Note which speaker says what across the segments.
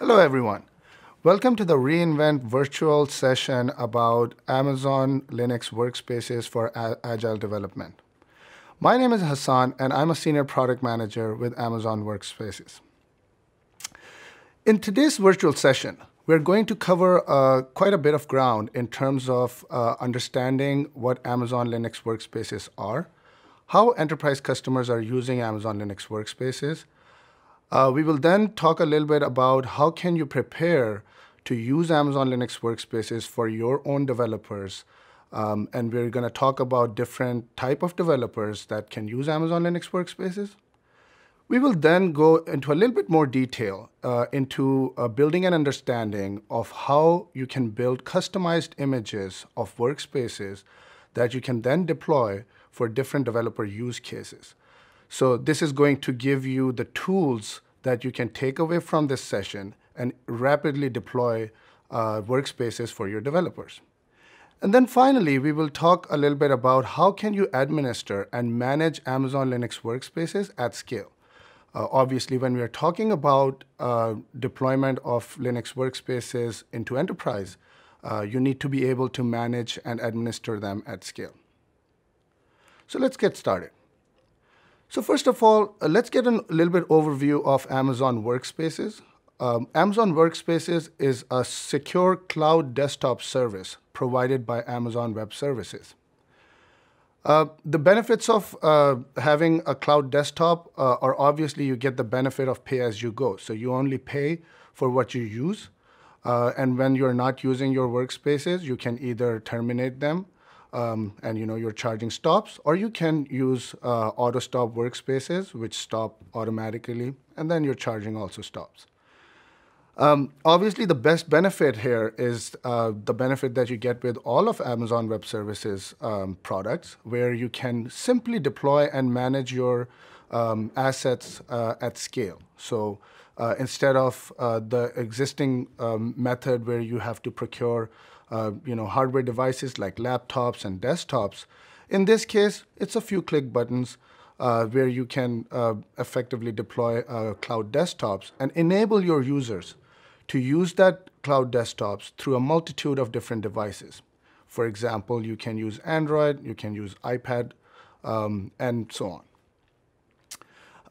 Speaker 1: Hello, everyone. Welcome to the reInvent virtual session about Amazon Linux workspaces for agile development. My name is Hassan, and I'm a senior product manager with Amazon Workspaces. In today's virtual session, we're going to cover uh, quite a bit of ground in terms of uh, understanding what Amazon Linux workspaces are, how enterprise customers are using Amazon Linux workspaces, uh, we will then talk a little bit about how can you prepare to use Amazon Linux workspaces for your own developers. Um, and we're going to talk about different type of developers that can use Amazon Linux workspaces. We will then go into a little bit more detail uh, into uh, building an understanding of how you can build customized images of workspaces that you can then deploy for different developer use cases. So this is going to give you the tools that you can take away from this session and rapidly deploy uh, workspaces for your developers. And then finally, we will talk a little bit about how can you administer and manage Amazon Linux workspaces at scale. Uh, obviously, when we are talking about uh, deployment of Linux workspaces into enterprise, uh, you need to be able to manage and administer them at scale. So let's get started. So first of all, uh, let's get a little bit overview of Amazon Workspaces. Um, Amazon Workspaces is a secure cloud desktop service provided by Amazon Web Services. Uh, the benefits of uh, having a cloud desktop uh, are obviously you get the benefit of pay as you go. So you only pay for what you use. Uh, and when you're not using your workspaces, you can either terminate them um, and you know you're charging stops, or you can use uh, auto stop workspaces, which stop automatically, and then you're charging also stops. Um, obviously, the best benefit here is uh, the benefit that you get with all of Amazon Web Services um, products, where you can simply deploy and manage your um, assets uh, at scale. So uh, instead of uh, the existing um, method where you have to procure uh, you know, hardware devices like laptops and desktops. In this case, it's a few click buttons uh, where you can uh, effectively deploy uh, cloud desktops and enable your users to use that cloud desktops through a multitude of different devices. For example, you can use Android, you can use iPad, um, and so on.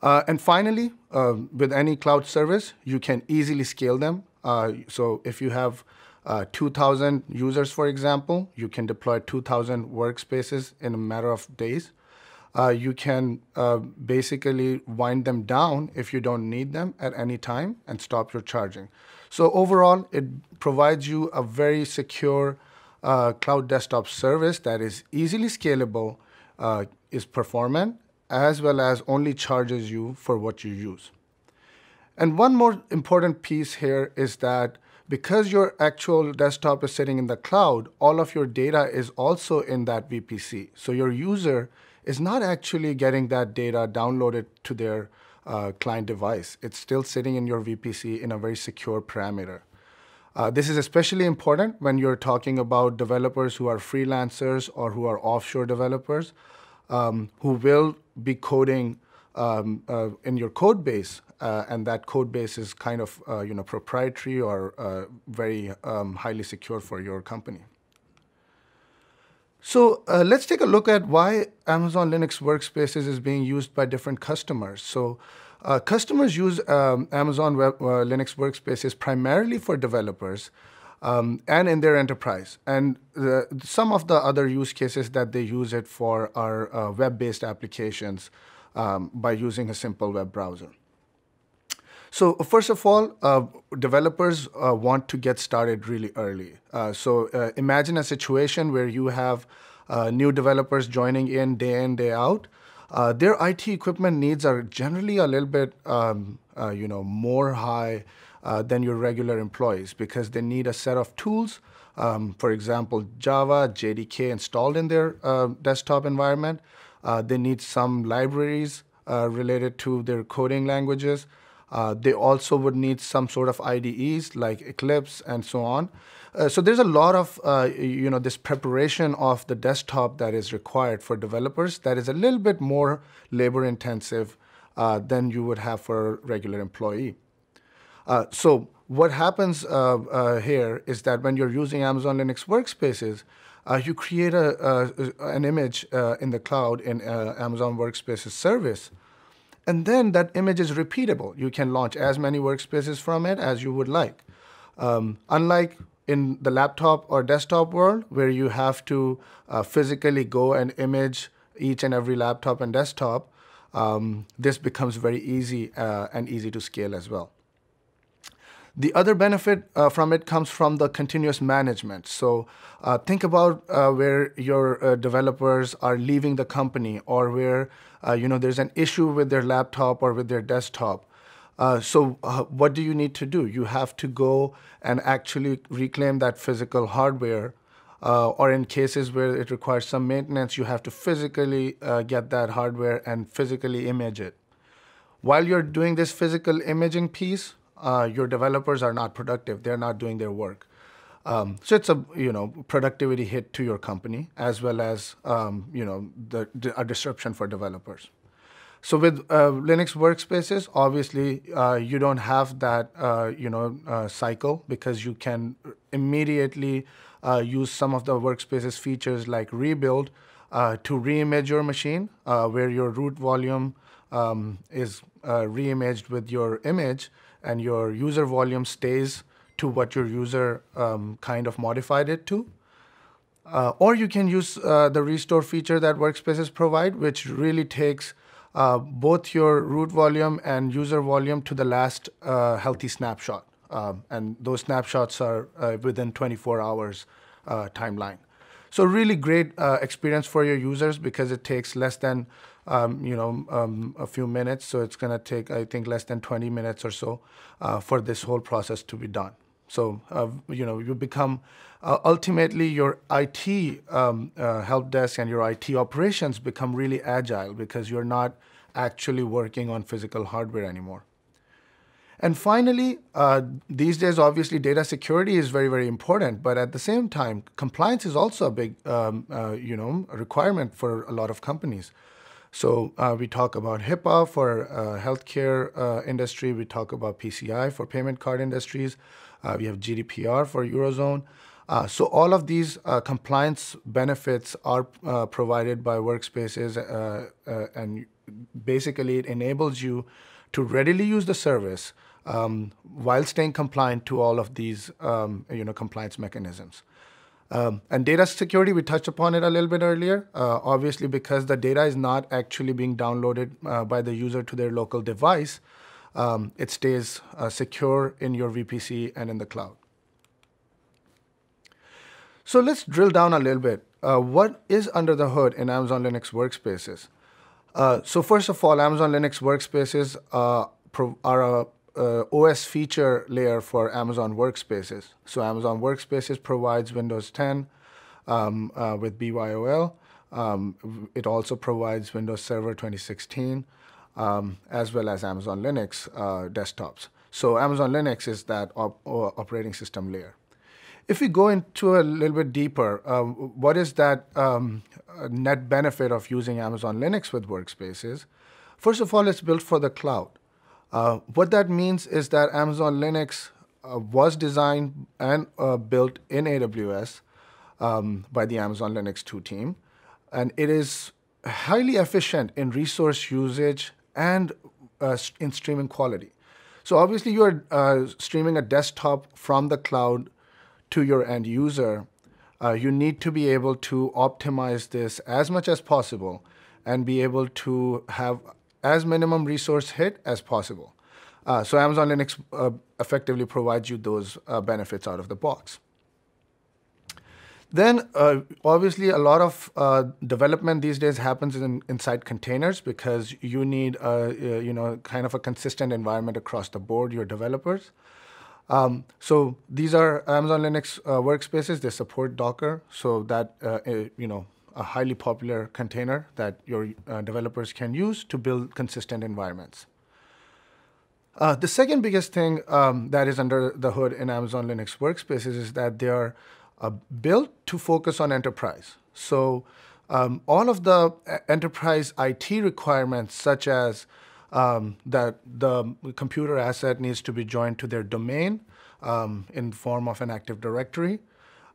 Speaker 1: Uh, and finally, uh, with any cloud service, you can easily scale them. Uh, so if you have uh, 2,000 users, for example, you can deploy 2,000 workspaces in a matter of days. Uh, you can uh, basically wind them down if you don't need them at any time and stop your charging. So overall, it provides you a very secure uh, cloud desktop service that is easily scalable, uh, is performant, as well as only charges you for what you use. And one more important piece here is that because your actual desktop is sitting in the cloud, all of your data is also in that VPC. So your user is not actually getting that data downloaded to their uh, client device. It's still sitting in your VPC in a very secure parameter. Uh, this is especially important when you're talking about developers who are freelancers or who are offshore developers um, who will be coding um, uh, in your code base, uh, and that code base is kind of uh, you know proprietary or uh, very um, highly secure for your company. So uh, let's take a look at why Amazon Linux Workspaces is being used by different customers. So uh, customers use um, Amazon Web, Linux Workspaces primarily for developers. Um, and in their enterprise. And the, some of the other use cases that they use it for are uh, web-based applications um, by using a simple web browser. So first of all, uh, developers uh, want to get started really early. Uh, so uh, imagine a situation where you have uh, new developers joining in day in, day out. Uh, their IT equipment needs are generally a little bit, um, you know, more high than your regular employees because they need a set of tools, um, for example, Java, JDK installed in their desktop environment. Uh, they need some libraries uh, related to their coding languages. Uh, they also would need some sort of IDEs like Eclipse and so on. Uh, so there's a lot of uh, you know this preparation of the desktop that is required for developers that is a little bit more labor intensive uh, than you would have for a regular employee. So what happens here is that when you're using Amazon Linux workspaces, uh, you create a, an image uh, in the cloud in uh, Amazon Workspaces service, and then that image is repeatable. You can launch as many workspaces from it as you would like. Um, unlike in the laptop or desktop world, where you have to uh, physically go and image each and every laptop and desktop, um, this becomes very easy and easy to scale as well. The other benefit uh, from it comes from the continuous management. So uh, think about uh, where your uh, developers are leaving the company or where uh, you know there's an issue with their laptop or with their desktop. Uh, so what do you need to do? You have to go and actually reclaim that physical hardware uh, or in cases where it requires some maintenance, you have to physically uh, get that hardware and physically image it. While you're doing this physical imaging piece, uh, your developers are not productive. They're not doing their work. Um, so it's a you know productivity hit to your company as well as um, you know the, a disruption for developers. So with uh, Linux workspaces, obviously uh, you don't have that uh, you know uh, cycle because you can immediately uh, use some of the workspaces features like rebuild uh, to reimage your machine where your root volume um, is reimaged with your image and your user volume stays to what your user um, kind of modified it to. Uh, or you can use uh, the restore feature that workspaces provide, which really takes uh, both your root volume and user volume to the last uh, healthy snapshot. Um, and those snapshots are uh, within 24 hours uh, timeline. So really great experience for your users because it takes less than um, you know, um, a few minutes. So it's going to take, I think, less than 20 minutes or so uh, for this whole process to be done. So, uh, you know, you become uh, ultimately your IT um, uh, help desk and your IT operations become really agile because you're not actually working on physical hardware anymore. And finally, uh, these days, obviously, data security is very, very important. But at the same time, compliance is also a big, um, uh, you know, requirement for a lot of companies. So uh, we talk about HIPAA for uh, healthcare uh, industry. We talk about PCI for payment card industries. Uh, we have GDPR for Eurozone. Uh, so all of these uh, compliance benefits are provided by workspaces, and basically it enables you to readily use the service um, while staying compliant to all of these um, you know, compliance mechanisms. Um, and data security, we touched upon it a little bit earlier. Uh, obviously, because the data is not actually being downloaded uh, by the user to their local device, um, it stays uh, secure in your VPC and in the cloud. So let's drill down a little bit. Uh, what is under the hood in Amazon Linux workspaces? Uh, so first of all, Amazon Linux workspaces uh, are a uh, OS feature layer for Amazon Workspaces. So Amazon Workspaces provides Windows 10 um, uh, with BYOL. Um, it also provides Windows Server 2016 um, as well as Amazon Linux uh, desktops. So Amazon Linux is that op operating system layer. If we go into a little bit deeper, uh, what is that um, net benefit of using Amazon Linux with workspaces? First of all, it's built for the cloud. Uh, what that means is that Amazon Linux uh, was designed and uh, built in AWS um, by the Amazon Linux 2 team, and it is highly efficient in resource usage and uh, in streaming quality. So obviously, you are uh, streaming a desktop from the cloud to your end user. you need to be able to optimize this as much as possible and be able to have as minimum resource hit as possible. Uh, so Amazon Linux uh, effectively provides you those uh, benefits out of the box. Then, uh, obviously, a lot of uh, development these days happens in, inside containers because you need, uh, you know, kind of a consistent environment across the board. Your developers. Um, so these are Amazon Linux workspaces. They support Docker, so that you know a highly popular container that your uh, developers can use to build consistent environments. Uh, the second biggest thing um, that is under the hood in Amazon Linux workspaces is that they are uh, built to focus on enterprise. So um, all of the uh, enterprise IT requirements, such as um, that the computer asset needs to be joined to their domain um, in form of an Active Directory.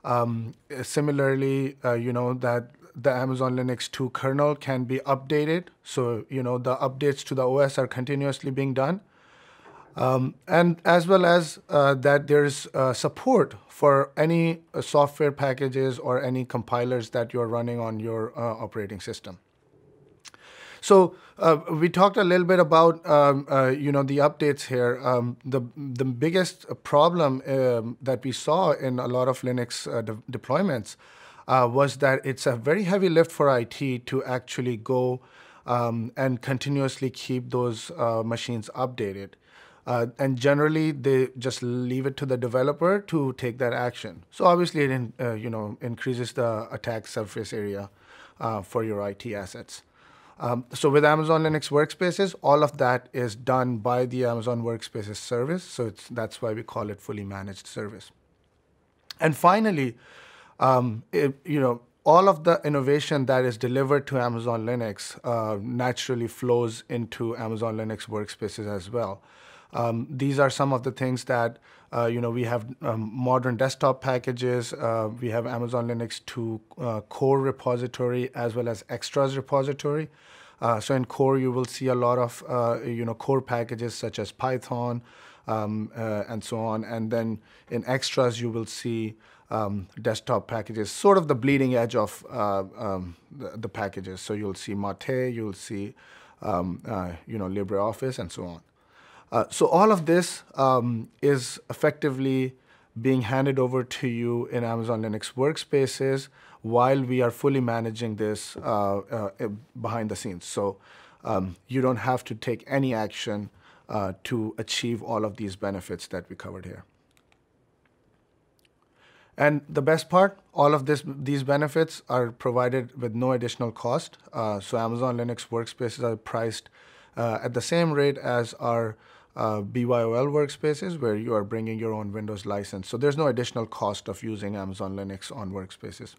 Speaker 1: Um, similarly, uh, you know that the Amazon Linux 2 kernel can be updated. So, you know, the updates to the OS are continuously being done. Um, and as well as uh, that there's uh, support for any uh, software packages or any compilers that you're running on your uh, operating system. So uh, we talked a little bit about um, uh, you know the updates here. Um, the the biggest problem um, that we saw in a lot of Linux de deployments was that it's a very heavy lift for IT to actually go um, and continuously keep those machines updated. Uh, and generally, they just leave it to the developer to take that action. So obviously, it in, uh, you know increases the attack surface area uh, for your IT assets. Um, so with Amazon Linux Workspaces, all of that is done by the Amazon Workspaces service. So that's why we call it fully managed service. And finally, um, it, you know, all of the innovation that is delivered to Amazon Linux uh, naturally flows into Amazon Linux Workspaces as well. Um, these are some of the things that uh, you know we have um, modern desktop packages. Uh, we have Amazon Linux 2 uh, core repository as well as extras repository. Uh, so in core you will see a lot of uh, you know core packages such as Python um, and so on. And then in extras you will see um, desktop packages, sort of the bleeding edge of um, the, the, packages. So you'll see Mate, you'll see um, you know LibreOffice and so on. Uh, so all of this um, is effectively being handed over to you in Amazon Linux workspaces while we are fully managing this uh, uh, behind the scenes. So um, you don't have to take any action uh, to achieve all of these benefits that we covered here. And the best part, all of this, these benefits are provided with no additional cost. Uh, so Amazon Linux workspaces are priced uh, at the same rate as our uh, BYOL workspaces where you are bringing your own Windows license. So there's no additional cost of using Amazon Linux on workspaces.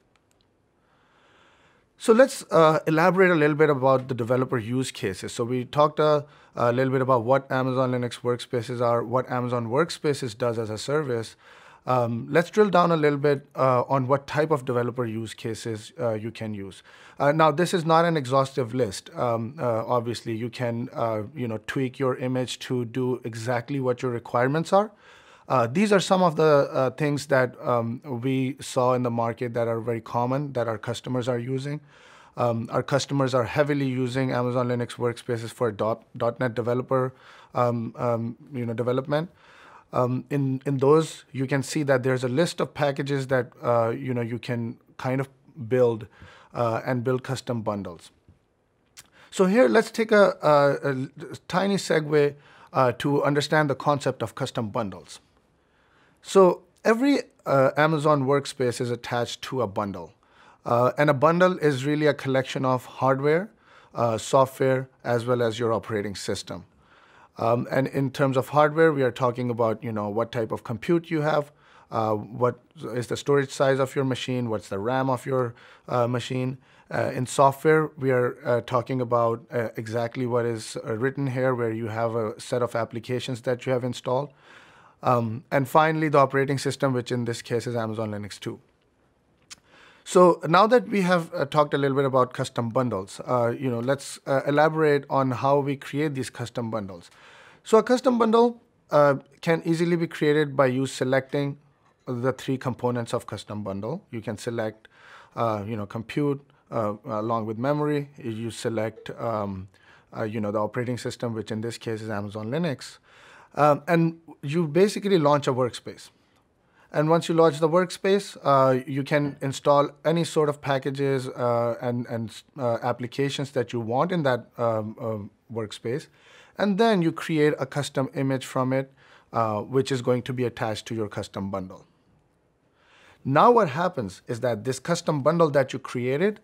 Speaker 1: So let's uh, elaborate a little bit about the developer use cases. So we talked a, a, little bit about what Amazon Linux workspaces are, what Amazon Workspaces does as a service. Um, let's drill down a little bit uh, on what type of developer use cases uh, you can use. Uh, now, this is not an exhaustive list. Um, uh, obviously, you can uh, you know tweak your image to do exactly what your requirements are. Uh, these are some of the things that um, we saw in the market that are very common that our customers are using. Um, our customers are heavily using Amazon Linux workspaces for dot, .NET developer um, um, you know development. Um, in in those, you can see that there's a list of packages that uh, you know you can kind of build uh, and build custom bundles. So here, let's take a, a, a tiny segue uh, to understand the concept of custom bundles. So every uh, Amazon workspace is attached to a bundle. Uh, and a bundle is really a collection of hardware, uh, software, as well as your operating system. Um, and in terms of hardware, we are talking about you know what type of compute you have, uh, what is the storage size of your machine, what's the RAM of your uh, machine. Uh, in software, we are uh, talking about uh, exactly what is uh, written here, where you have a set of applications that you have installed. Um, and finally, the operating system, which in this case is Amazon Linux 2. So now that we have uh, talked a little bit about custom bundles, uh, you know, let's uh, elaborate on how we create these custom bundles. So a custom bundle uh, can easily be created by you selecting the three components of custom bundle. You can select, uh, you know, compute uh, along with memory. You select, um, you know, the operating system, which in this case is Amazon Linux, um, and you basically launch a workspace. And once you launch the workspace, uh, you can install any sort of packages uh, and, and uh, applications that you want in that um, um workspace. And then you create a custom image from it, uh, which is going to be attached to your custom bundle. Now what happens is that this custom bundle that you created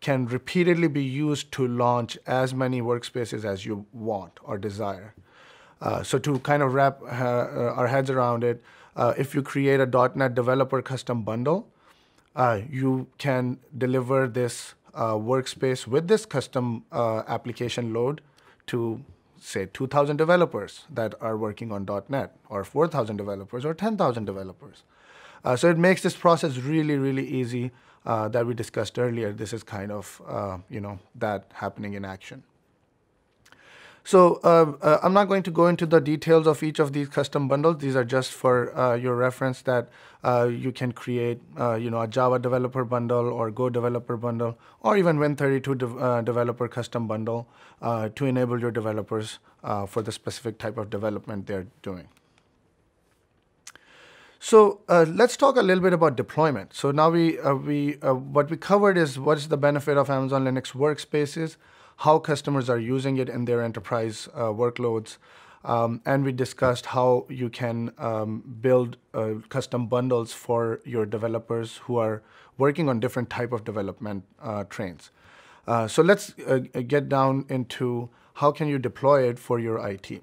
Speaker 1: can repeatedly be used to launch as many workspaces as you want or desire. Uh, so to kind of wrap uh, our heads around it, uh, if you create a .NET developer custom bundle, uh, you can deliver this uh, workspace with this custom uh, application load to say, 2,000 developers that are working on .NET, or 4,000 developers, or 10,000 developers. Uh, so it makes this process really, really easy uh, that we discussed earlier. This is kind of, you know, that happening in action. So uh, uh, I'm not going to go into the details of each of these custom bundles. These are just for uh, your reference that uh, you can create, uh, you know, a Java developer bundle or Go developer bundle, or even Win32 de uh, developer custom bundle to enable your developers for the specific type of development they're doing. So uh, let's talk a little bit about deployment. So now we, uh, we uh, what we covered is what's the benefit of Amazon Linux workspaces, how customers are using it in their enterprise uh, workloads, um, and we discussed how you can um, build uh, custom bundles for your developers who are working on different type of development uh, trains. so let's get down into how can you deploy it for your IT.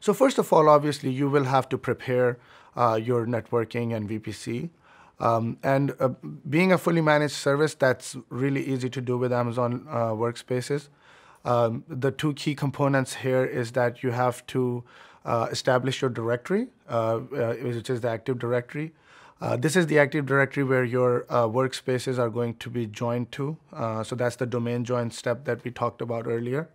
Speaker 1: So first of all, obviously, you will have to prepare uh, your networking and VPC. Um, and uh, being a fully managed service, that's really easy to do with Amazon uh, Workspaces. Um, the two key components here is that you have to uh, establish your directory, uh, uh, which is the Active Directory. this is the Active Directory where your workspaces are going to be joined to. so that's the domain join step that we talked about earlier.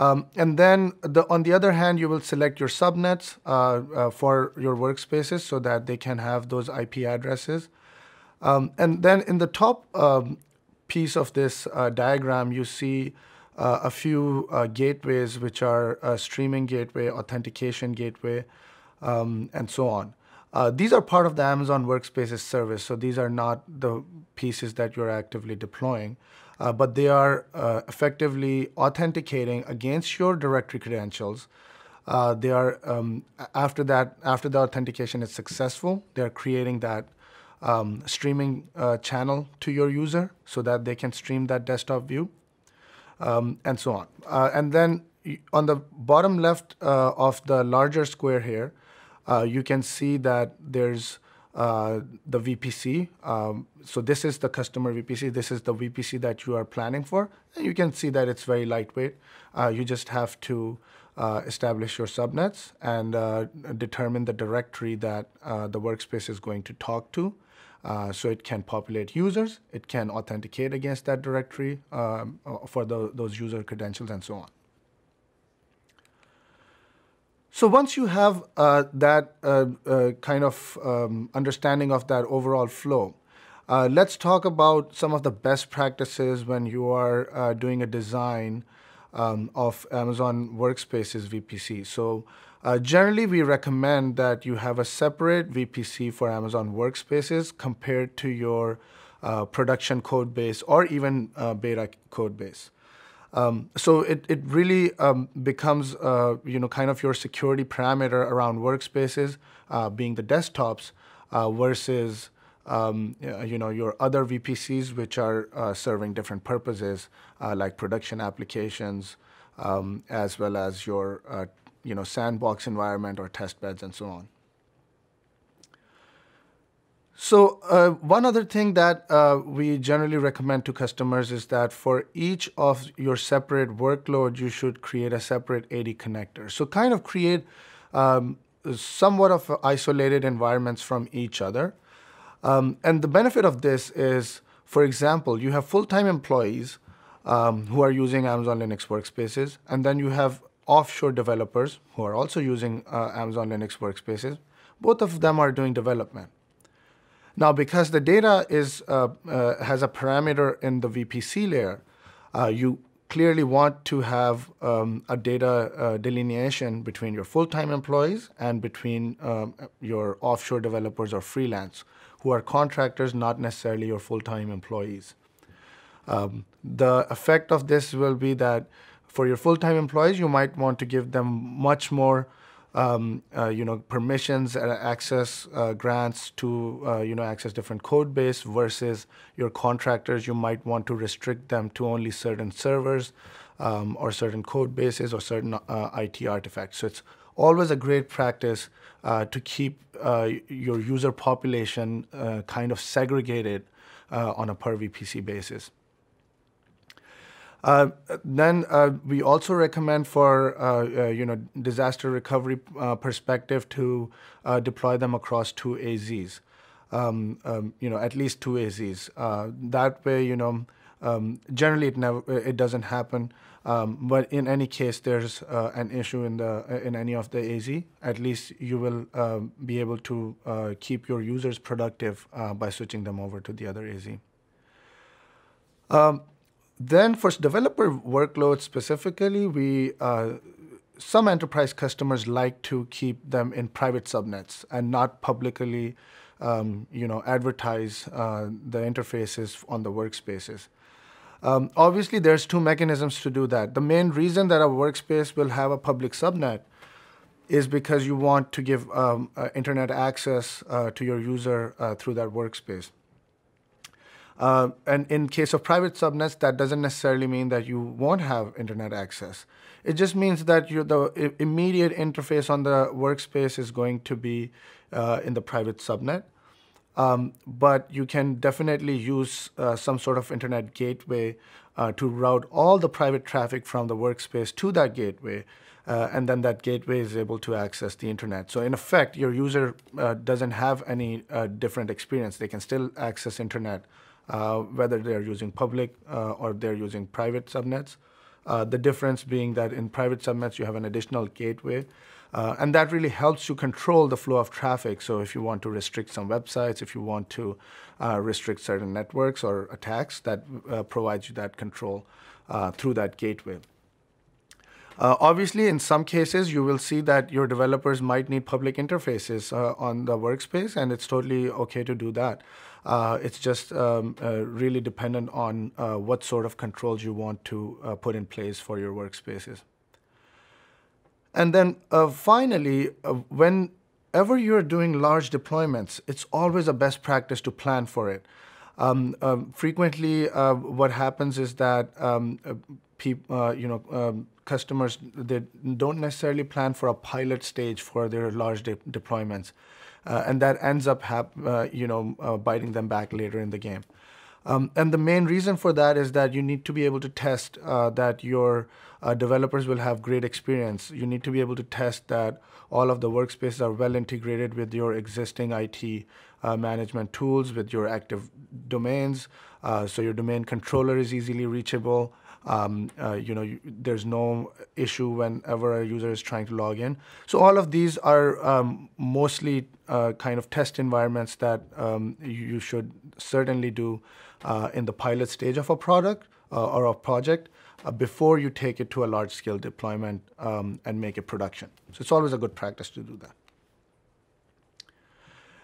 Speaker 1: Um, and then the, on the other hand, you will select your subnets uh, uh, for your workspaces so that they can have those IP addresses. Um, and then in the top um, piece of this uh, diagram, you see uh, a few uh, gateways, which are streaming gateway, authentication gateway, um, and so on. Uh, these are part of the Amazon Workspaces service, so these are not the pieces that you're actively deploying uh, but they are uh, effectively authenticating against your directory credentials. Uh, they are um, after that after the authentication is successful, they are creating that um, streaming uh, channel to your user so that they can stream that desktop view, um, and so on. Uh, and then on the bottom left uh, of the larger square here, you can see that there's uh, the VPC. Um, so this is the customer VPC. This is the VPC that you are planning for. And you can see that it's very lightweight. Uh, you just have to uh, establish your subnets and uh, determine the directory that uh, the workspace is going to talk to. so it can populate users. It can authenticate against that directory um, for the, those user credentials and so on. So once you have uh, that uh, uh, kind of um, understanding of that overall flow, uh, let's talk about some of the best practices when you are uh, doing a design um, of Amazon Workspaces VPC. So uh, generally, we recommend that you have a separate VPC for Amazon Workspaces compared to your production code base or even beta code base. Um, so it, it really um, becomes, uh, you know, kind of your security parameter around workspaces uh, being the desktops uh, versus, um, you know, your other VPCs which are uh, serving different purposes uh, like production applications um, as well as your, uh, you know, sandbox environment or test beds and so on. So uh, one other thing that uh, we generally recommend to customers is that for each of your separate workload, you should create a separate AD connector. So kind of create um, somewhat of isolated environments from each other. Um, and the benefit of this is, for example, you have full-time employees um, who are using Amazon Linux workspaces, and then you have offshore developers who are also using uh, Amazon Linux workspaces. Both of them are doing development. Now, because the data is, uh, uh, has a parameter in the VPC layer, uh, you clearly want to have um, a data uh, delineation between your full-time employees and between um, your offshore developers or freelance, who are contractors, not necessarily your full-time employees. Um, the effect of this will be that for your full-time employees, you might want to give them much more um, uh, you know, permissions and access uh, grants to, uh, you know, access different code base versus your contractors, you might want to restrict them to only certain servers um, or certain code bases or certain uh, IT artifacts. So it's always a great practice uh, to keep uh, your user population kind of segregated on a per VPC basis. Uh, then uh, we also recommend for uh, uh you know disaster recovery uh, perspective to uh, deploy them across two AZs, um, um, you know at least two AZs. that way, you know um, generally it never it doesn't happen, um, but in any case there's an issue in the in any of the AZ. At least you will um, be able to keep your users productive by switching them over to the other AZ. Then for developer workloads specifically, we uh, some enterprise customers like to keep them in private subnets and not publicly, um, you know, advertise uh, the interfaces on the workspaces. Um, obviously, there's two mechanisms to do that. The main reason that a workspace will have a public subnet is because you want to give um, uh, internet access uh, to your user uh, through that workspace. Uh, and in case of private subnets, that doesn't necessarily mean that you won't have internet access. It just means that the immediate interface on the workspace is going to be uh, in the private subnet. Um, but you can definitely use uh, some sort of internet gateway uh, to route all the private traffic from the workspace to that gateway. Uh, and then that gateway is able to access the internet. So in effect, your user uh, doesn't have any different experience. They can still access internet uh, whether they're using public uh, or they're using private subnets. Uh, the difference being that in private subnets, you have an additional gateway. Uh, and that really helps you control the flow of traffic. So if you want to restrict some websites, if you want to uh, restrict certain networks or attacks, that uh, provides you that control through that gateway. obviously, in some cases, you will see that your developers might need public interfaces on the workspace, and it's totally okay to do that. Uh, it's just um, uh, really dependent on uh, what sort of controls you want to uh, put in place for your workspaces. And then uh, finally, uh, whenever you're doing large deployments, it's always a best practice to plan for it. Um, um, frequently, what happens is that um, you know, um, customers they don't necessarily plan for a pilot stage for their large de deployments uh, and that ends up uh, you know uh, biting them back later in the game. Um, and the main reason for that is that you need to be able to test uh, that your uh, developers will have great experience. You need to be able to test that all of the workspaces are well integrated with your existing IT uh, management tools, with your active domains, so your domain controller is easily reachable. Um, uh, you know, you, there's no issue whenever a user is trying to log in. So all of these are um, mostly uh, kind of test environments that um, you should certainly do uh, in the pilot stage of a product uh, or a project uh, before you take it to a large-scale deployment um, and make it production. So it's always a good practice to do that.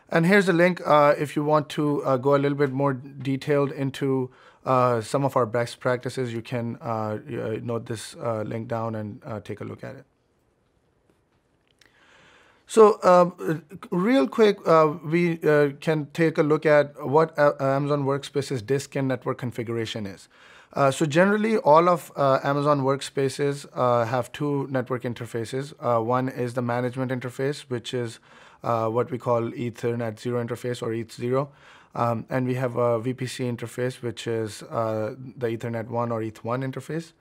Speaker 1: And here's a link uh, if you want to uh, go a little bit more detailed into uh, some of our best practices. You can uh, uh, note this uh, link down and take a look at it. So um, real quick, we can take a look at what Amazon Workspace's disk and network configuration is. Uh, so generally, all of uh, Amazon workspaces uh, have two network interfaces. one is the management interface, which is uh, what we call Ethernet zero interface or ETH0. Um, and we have a VPC interface, which is uh, the Ethernet 1 or ETH1 interface.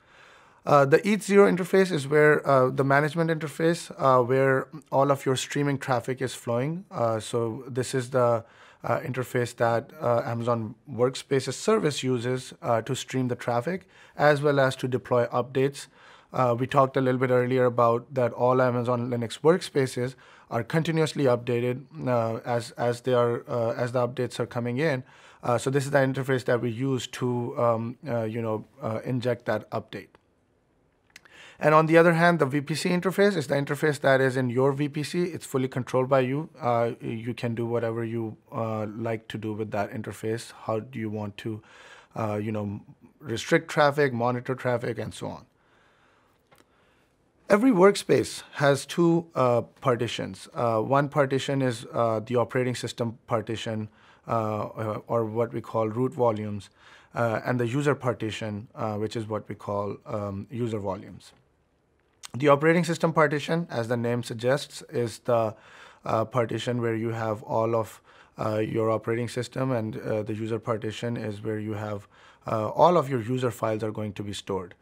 Speaker 1: Uh, the ETH0 interface is where uh, the management interface, uh, where all of your streaming traffic is flowing. Uh, so this is the interface that Amazon Workspaces service uses to stream the traffic, as well as to deploy updates. we talked a little bit earlier about that all Amazon Linux workspaces are continuously updated uh, as as they are uh, as the updates are coming in. Uh, so this is the interface that we use to um, you know inject that update. And on the other hand, the VPC interface is the interface that is in your VPC. It's fully controlled by you. Uh, you can do whatever you uh, like to do with that interface. How do you want to, uh, you know, restrict traffic, monitor traffic, and so on. Every workspace has two uh, partitions. Uh, one partition is uh, the operating system partition, uh, uh, or what we call root volumes, uh, and the user partition, which is what we call um, user volumes. The operating system partition, as the name suggests, is the partition where you have all of your operating system, and the user partition is where you have all of your user files are going to be stored.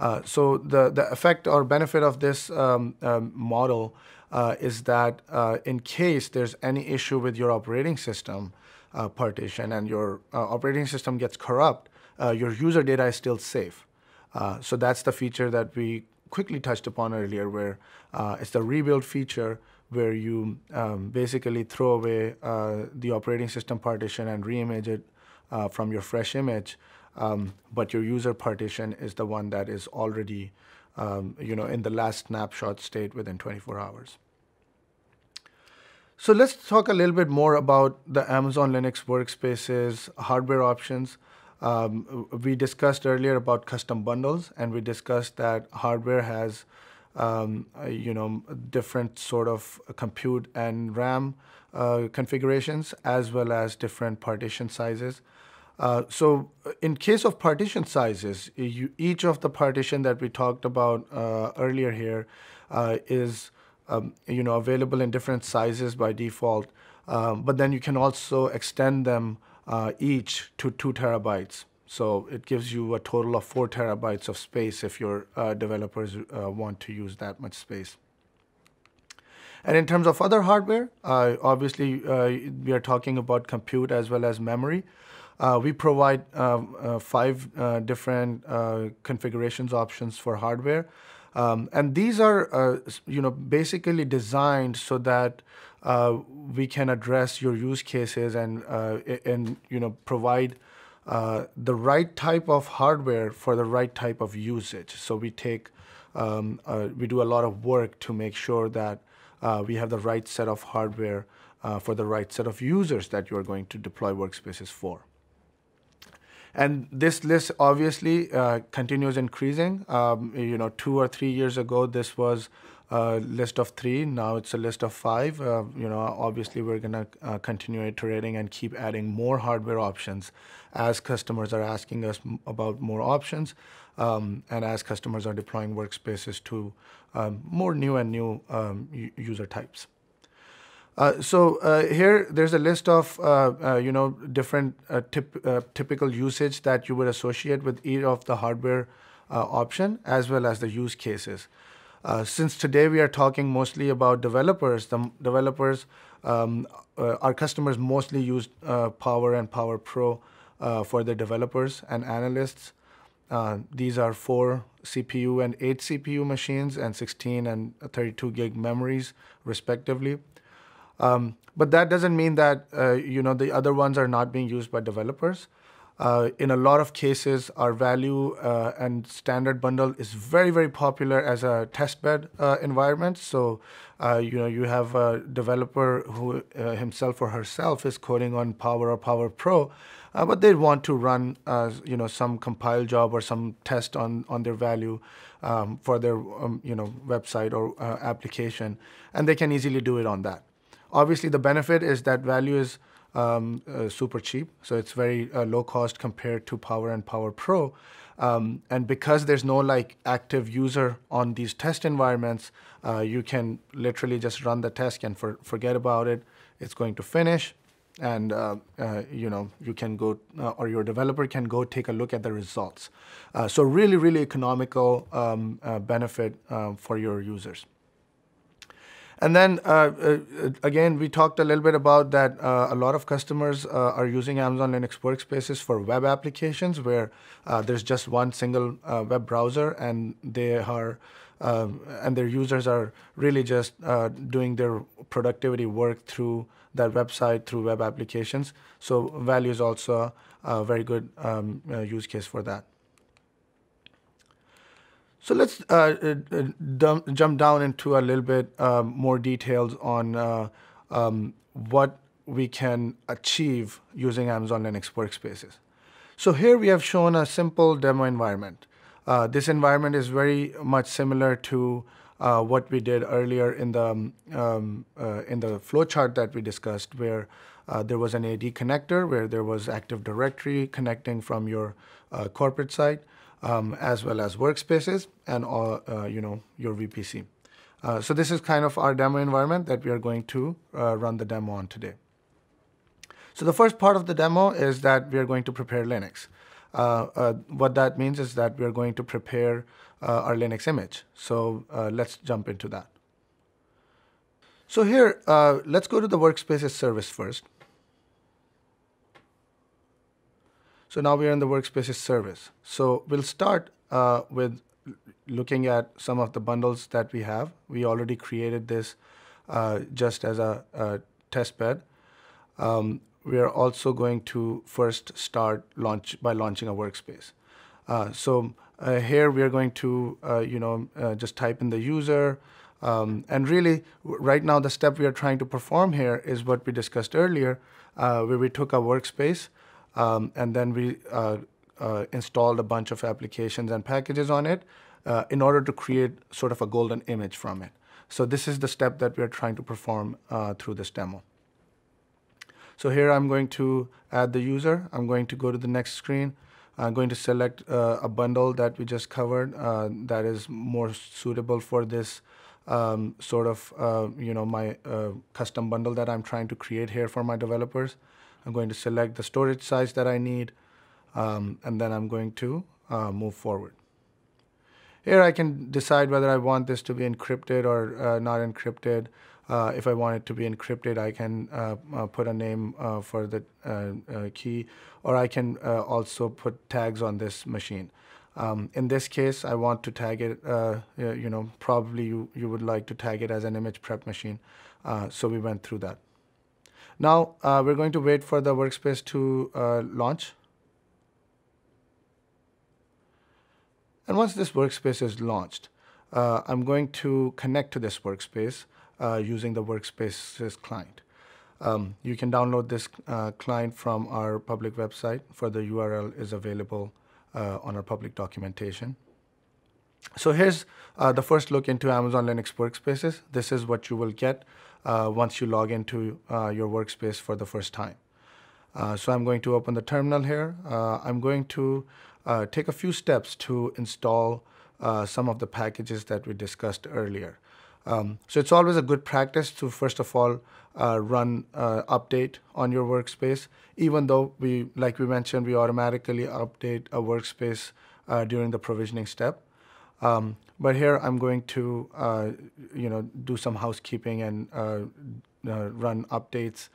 Speaker 1: Uh, so the, the effect or benefit of this um, um, model uh, is that uh, in case there's any issue with your operating system partition and your operating system gets corrupt, your user data is still safe. so that's the feature that we quickly touched upon earlier, where it's the rebuild feature where you um, basically throw away uh, the operating system partition and reimage it uh, from your fresh image, um, but your user partition is the one that is already um, you know, in the last snapshot state within 24 hours. So let's talk a little bit more about the Amazon Linux workspaces hardware options. Um, we discussed earlier about custom bundles, and we discussed that hardware has um, uh, you know, different sort of compute and RAM uh, configurations, as well as different partition sizes. Uh, so in case of partition sizes, you, each of the partition that we talked about uh, earlier here uh, is um, you know, available in different sizes by default, um, but then you can also extend them uh, each to two terabytes. So it gives you a total of four terabytes of space if your uh, developers uh, want to use that much space. And in terms of other hardware, uh, obviously uh, we are talking about compute as well as memory. Uh, we provide um, uh, five different configurations options for hardware. Um, and these are, you know, basically designed so that we can address your use cases and, and you know, provide uh, the right type of hardware for the right type of usage. So we take, um, uh, we do a lot of work to make sure that uh, we have the right set of hardware uh, for the right set of users that you are going to deploy workspaces for. And this list obviously uh, continues increasing. Um, you know, two or three years ago, this was a list of three. Now it's a list of five. Uh, you know, obviously we're going to uh, continue iterating and keep adding more hardware options as customers are asking us about more options um, and as customers are deploying workspaces to um, more new and new um, user types. Uh, so uh, here there's a list of uh, uh you know different uh, tip, typical usage that you would associate with each of the hardware option as well as the use cases. since today we are talking mostly about developers, the developers, um, our customers mostly use Power and Power Pro for the developers and analysts. These are four CPU and eight CPU machines and 16 and 32 gig memories, respectively. Um, but that doesn't mean that uh, you know the other ones are not being used by developers. Uh, in a lot of cases, our value uh, and standard bundle is very, very popular as a testbed uh, environment. So, uh, you know, you have a developer who uh, himself or herself is coding on Power or Power Pro, but they want to run, you know, some compile job or some test on on their value um, for their, um, you know, website or application, and they can easily do it on that. Obviously, the benefit is that value is um, uh, super cheap. So it's very uh, low cost compared to Power and Power Pro. Um, and because there's no like active user on these test environments, uh, you can literally just run the test and for, forget about it. It's going to finish, and uh, uh, you know you can go uh, or your developer can go take a look at the results. so really, really economical um, benefit for your users. And then uh, uh, again, we talked a little bit about that uh, a lot of customers uh, are using Amazon Linux workspaces for web applications where uh, there's just one single uh, web browser and they are um, and their users are really just doing their productivity work through that website through web applications. So value is also a very good um, use case for that. So let's uh, uh, jump down into a little bit uh, more details on uh, um, what we can achieve using Amazon Linux workspaces. So here we have shown a simple demo environment. Uh, this environment is very much similar to uh, what we did earlier in the um, um in the flowchart that we discussed, where there was an AD connector, where there was Active Directory connecting from your corporate site um, as well as workspaces and all, uh, you know, your VPC. Uh, so this is kind of our demo environment that we are going to uh, run the demo on today. So the first part of the demo is that we are going to prepare Linux. Uh, uh, what that means is that we are going to prepare uh, our Linux image. So let's jump into that. So here, let's go to the workspaces service first. So now we are in the workspaces service. So we'll start uh, with looking at some of the bundles that we have. We already created this just as a, a test bed. Um, we are also going to first start launch by launching a workspace. Uh, so uh, here we are going to, uh, you know, uh, just type in the user. Um, and really, right now, the step we are trying to perform here is what we discussed earlier, uh, where we took a workspace um, and then we uh, installed a bunch of applications and packages on it in order to create sort of a golden image from it. So this is the step that we are trying to perform through this demo. So here I'm going to add the user. I'm going to go to the next screen. I'm going to select uh, a bundle that we just covered uh, that is more suitable for this um, sort of, uh, you know, my uh, custom bundle that I'm trying to create here for my developers. I'm going to select the storage size that I need, um, and then I'm going to uh, move forward. Here I can decide whether I want this to be encrypted or uh, not encrypted. Uh, if I want it to be encrypted, I can uh, uh, put a name uh, for the key, or I can also put tags on this machine. Um, in this case, I want to tag it, you know, probably you, you would like to tag it as an image prep machine. so we went through that. Now we're going to wait for the workspace to launch. And once this workspace is launched, I'm going to connect to this workspace uh, using the Workspaces client. Um, you can download this uh, client from our public website. For the URL is available uh, on our public documentation. So here's uh, the first look into Amazon Linux Workspaces. This is what you will get uh, once you log into uh, your workspace for the first time. so I'm going to open the terminal here. I'm going to take a few steps to install some of the packages that we discussed earlier. Um, so it's always a good practice to first of all uh, run uh, update on your workspace, even though we, like we mentioned, we automatically update a workspace uh, during the provisioning step. Um, but here I'm going to, uh, you know, do some housekeeping and uh, uh, run updates,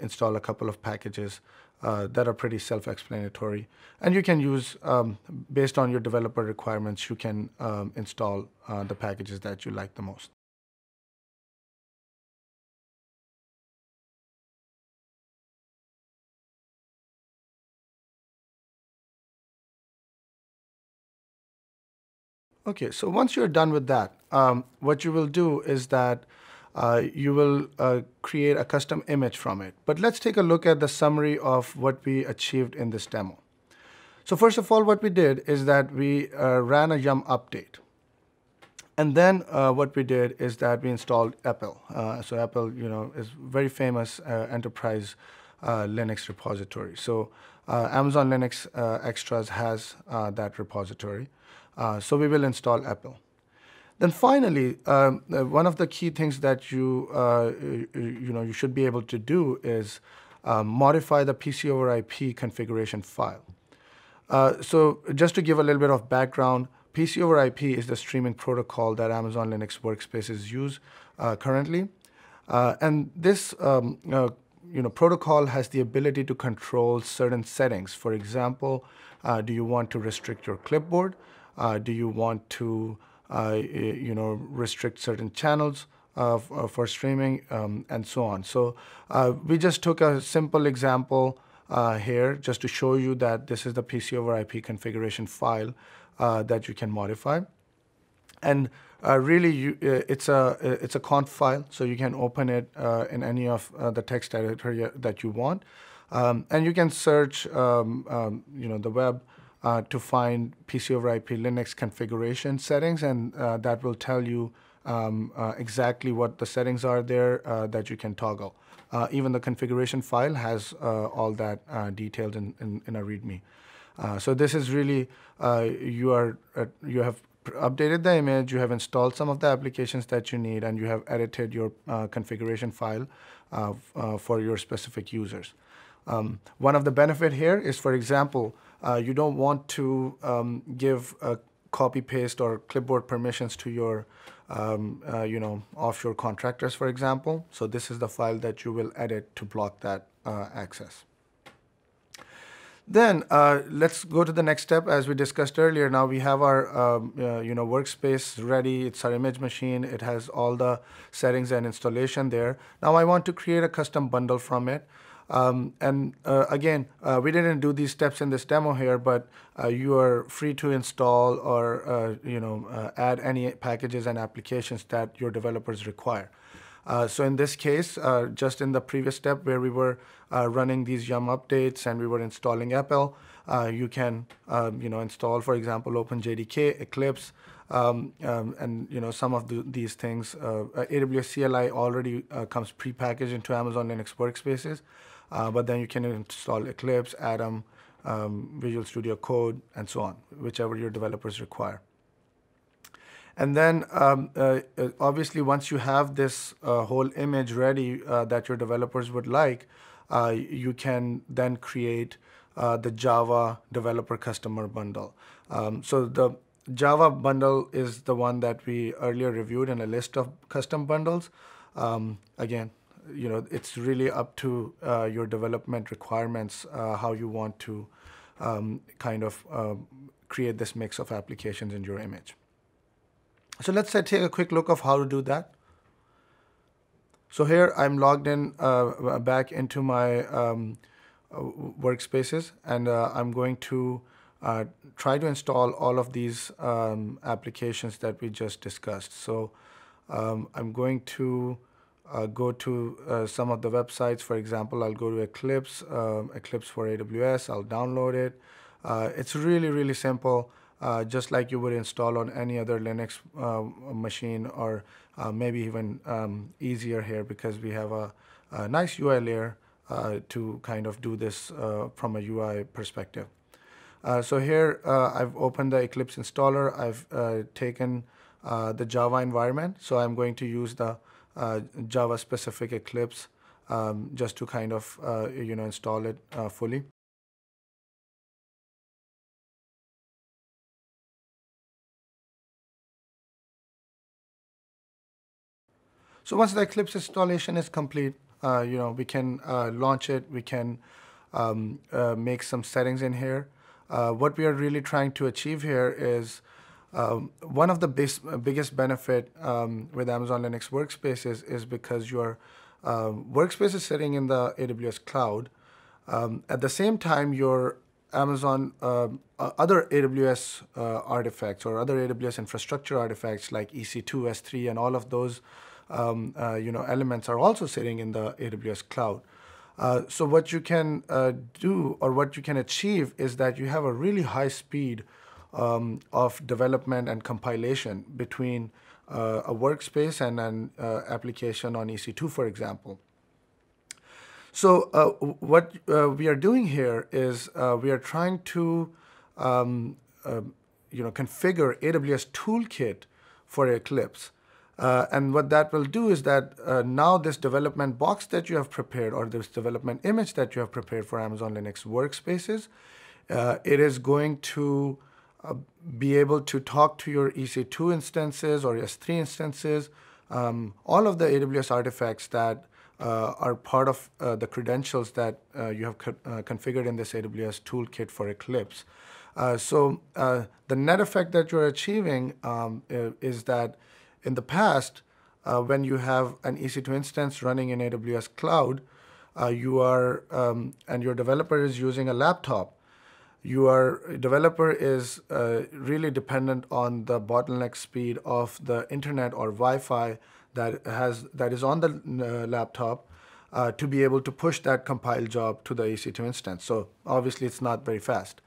Speaker 1: install a couple of packages uh, that are pretty self-explanatory. And you can use, um, based on your developer requirements, you can um, install uh, the packages that you like the most. Okay, so once you're done with that, um, what you will do is that uh, you will uh, create a custom image from it. But let's take a look at the summary of what we achieved in this demo. So first of all, what we did is that we uh, ran a yum update. And then uh, what we did is that we installed EPEL. Uh, so EPEL, you know, is very famous uh, enterprise Linux repository. So Amazon Linux Extras has that repository. So we will install EPEL. Then finally, um, uh, one of the key things that you uh, you know you should be able to do is um, modify the PC over IP configuration file. Uh, so just to give a little bit of background, PC over IP is the streaming protocol that Amazon Linux workspaces use uh, currently, uh, and this um, uh, you know protocol has the ability to control certain settings. For example, do you want to restrict your clipboard? Do you want to uh, you know, restrict certain channels uh, uh, for streaming um, and so on. So we just took a simple example here just to show you that this is the PC over IP configuration file that you can modify. And uh, really, you, uh, it's a it's a conf file, so you can open it uh, in any of the text editor that you want, um, and you can search, um, um, you know, the web uh, to find PC over IP Linux configuration settings, and uh, that will tell you um, uh, exactly what the settings are there uh, that you can toggle. Uh, even the configuration file has uh, all that detailed in, in, in, a README. so this is really you are you have updated the image, you have installed some of the applications that you need, and you have edited your configuration file for your specific users. Um, one of the benefit here is, for example, uh, you don't want to um, give copy paste or clipboard permissions to your um, uh, you know offshore contractors for example. So this is the file that you will edit to block that uh, access. Then uh, let's go to the next step. As we discussed earlier now we have our um, uh, you know workspace ready. It's our image machine. It has all the settings and installation there. Now I want to create a custom bundle from it um, and uh, again, uh, we didn't do these steps in this demo here, but uh, you are free to install or uh, you know uh, add any packages and applications that your developers require. Uh, so in this case, just in the previous step where we were running these Yum updates and we were installing EPEL, you can um, you know install, for example, OpenJDK, Eclipse, um, um, and you know some of the, these things. AWS CLI already comes prepackaged into Amazon Linux workspaces. Uh, but then you can install Eclipse, Atom, um, Visual Studio Code, and so on, whichever your developers require. And then um, uh, uh, obviously once you have this uh, whole image ready uh, that your developers would like, uh, you can then create the Java developer customer bundle. Um, so the Java bundle is the one that we earlier reviewed in a list of custom bundles. Um, again, you know, it's really up to uh, your development requirements uh, how you want to um, kind of uh, create this mix of applications in your image. So let's say take a quick look of how to do that. So here I'm logged in uh, back into my um, uh, workspaces and uh, I'm going to try to install all of these um, applications that we just discussed. So um, I'm going to uh, go to uh, some of the websites. For example, I'll go to Eclipse, uh, Eclipse for AWS. I'll download it. Uh, it's really, really simple, uh, just like you would install on any other Linux uh, machine, or maybe even um, easier here because we have a, a nice UI layer to kind of do this from a UI perspective. so here I've opened the Eclipse installer. I've taken the Java environment. So I'm going to use the uh, Java specific Eclipse um, just to kind of uh, you know install it uh, fully. So once the Eclipse installation is complete, uh, you know, we can uh, launch it. We can um, uh, make some settings in here. what we are really trying to achieve here is um, one of the biggest benefit um, with Amazon Linux Workspaces is because your uh, workspace is sitting in the AWS cloud. Um, at the same time, your Amazon uh, other AWS uh, artifacts or other AWS infrastructure artifacts like EC2, S3, and all of those um, uh, you know elements are also sitting in the AWS cloud. Uh, so what you can uh, do or what you can achieve is that you have a really high speed um, of development and compilation between uh, a workspace and an uh, application on EC2, for example. So uh, what uh, we are doing here is uh, we are trying to um, uh, you know, configure AWS Toolkit for Eclipse. and what that will do is that now this development box that you have prepared or this development image that you have prepared for Amazon Linux workspaces, it is going to uh, be able to talk to your EC2 instances or S3 instances, um, all of the AWS artifacts that uh, are part of uh, the credentials that uh, you have co uh, configured in this AWS toolkit for Eclipse. So the net effect that you're achieving um, is that in the past, when you have an EC2 instance running in AWS Cloud, you are um, and your developer is using a laptop your developer is uh, really dependent on the bottleneck speed of the internet or Wi-Fi that has that is on the uh, laptop uh, to be able to push that compile job to the EC2 instance. So obviously, it's not very fast.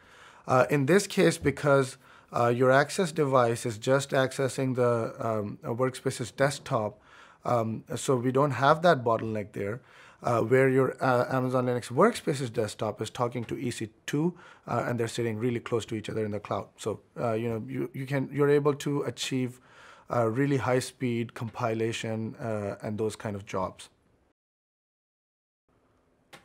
Speaker 1: Uh, in this case, because uh, your access device is just accessing the um, workspace's desktop, um, so we don't have that bottleneck there. Uh, where your uh, Amazon Linux Workspaces desktop is talking to EC2, uh, and they're sitting really close to each other in the cloud. So uh, you know you, you can you're able to achieve uh, really high speed compilation uh, and those kind of jobs.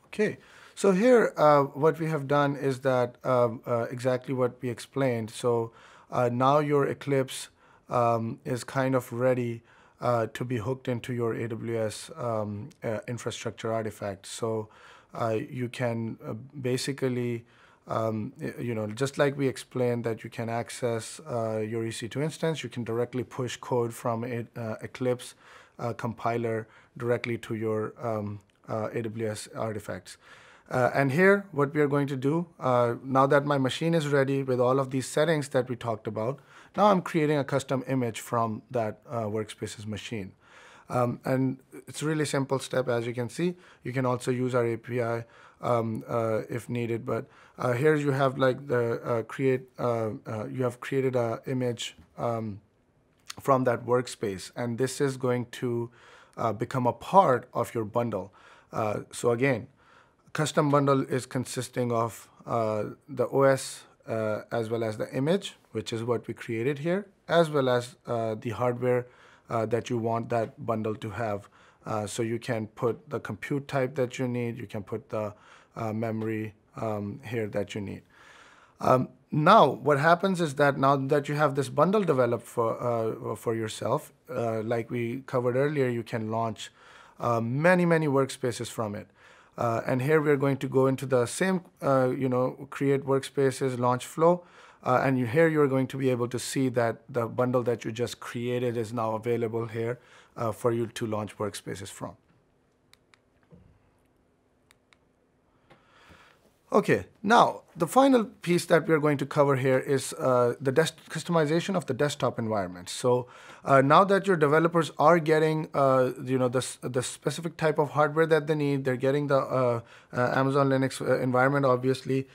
Speaker 1: Okay, so here what we have done is that um, exactly what we explained. So now your Eclipse um, is kind of ready uh, to be hooked into your AWS um, uh, infrastructure artifact. So uh, you can uh, basically, um, you know, just like we explained that you can access uh, your EC2 instance, you can directly push code from a, uh, Eclipse compiler directly to your um, AWS artifacts. And here, what we are going to do, now that my machine is ready with all of these settings that we talked about, now I'm creating a custom image from that uh, workspace's machine. Um, and it's a really simple step, as you can see. You can also use our API um, uh, if needed. But uh, here you have like the uh, create, you have created an image um, from that workspace. And this is going to become a part of your bundle. so again, custom bundle is consisting of uh, the OS uh, as well as the image, which is what we created here, as well as uh, the hardware uh, that you want that bundle to have. Uh, so you can put the compute type that you need, you can put the uh, memory um, here that you need. Um, now, what happens is that now that you have this bundle developed for, for yourself, like we covered earlier, you can launch many, many workspaces from it. Uh, and here we're going to go into the same, uh, you know, create workspaces, launch flow. Uh, and you, here you're going to be able to see that the bundle that you just created is now available here uh, for you to launch workspaces from. Okay, now the final piece that we're going to cover here is uh, the customization of the desktop environment. So uh, now that your developers are getting, uh, you know, the, the specific type of hardware that they need, they're getting the uh, uh, Amazon Linux uh, environment, obviously,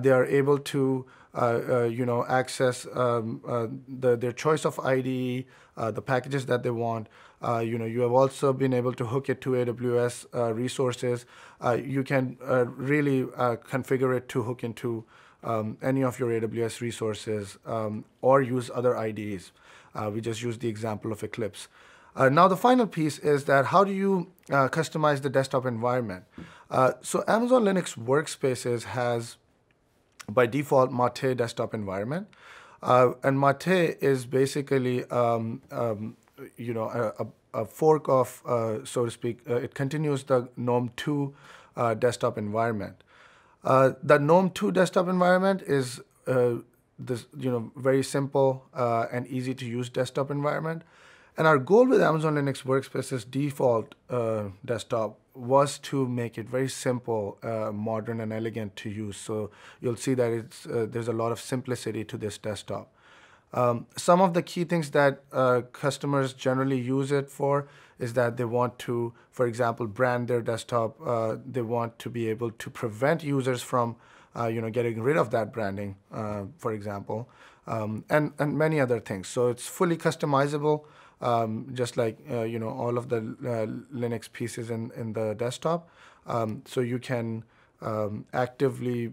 Speaker 1: they are able to, you know, access um, the, their choice of IDE, the packages that they want. Uh, you know, you have also been able to hook it to AWS uh, resources. Uh, you can uh, really uh, configure it to hook into um, any of your AWS resources um, or use other IDEs. Uh, we just used the example of Eclipse. now, the final piece is that how do you customize the desktop environment? so Amazon Linux Workspaces has, by default, Mate desktop environment. and Mate is basically um, um, you know, a, a fork of, uh, so to speak, uh, it continues the GNOME 2 uh, desktop environment. Uh, the GNOME 2 desktop environment is uh, this, you know, very simple uh, and easy to use desktop environment. And our goal with Amazon Linux Workspace's default desktop was to make it very simple, modern, and elegant to use. So you'll see that it's, there's a lot of simplicity to this desktop. Um, some of the key things that uh, customers generally use it for is that they want to, for example, brand their desktop. Uh, they want to be able to prevent users from, uh, you know, getting rid of that branding, uh, for example, um, and and many other things. So it's fully customizable, um, just like uh, you know all of the uh, Linux pieces in in the desktop. Um, so you can um, actively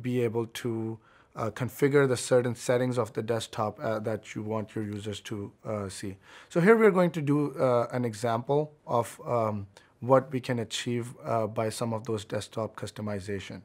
Speaker 1: be able to uh, configure the certain settings of the desktop uh, that you want your users to uh, see. So here we're going to do uh, an example of um, what we can achieve uh, by some of those desktop customization.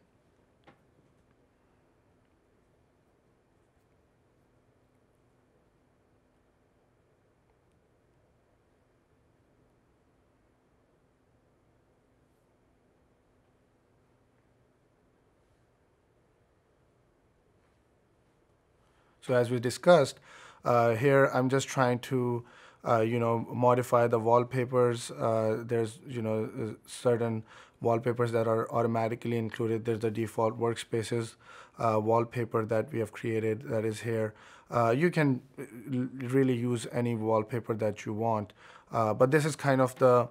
Speaker 1: So as we discussed, uh, here I'm just trying to, uh, you know, modify the wallpapers. Uh, there's, you know, uh, certain wallpapers that are automatically included. There's the default workspaces uh, wallpaper that we have created that is here. Uh, you can really use any wallpaper that you want, but this is kind of the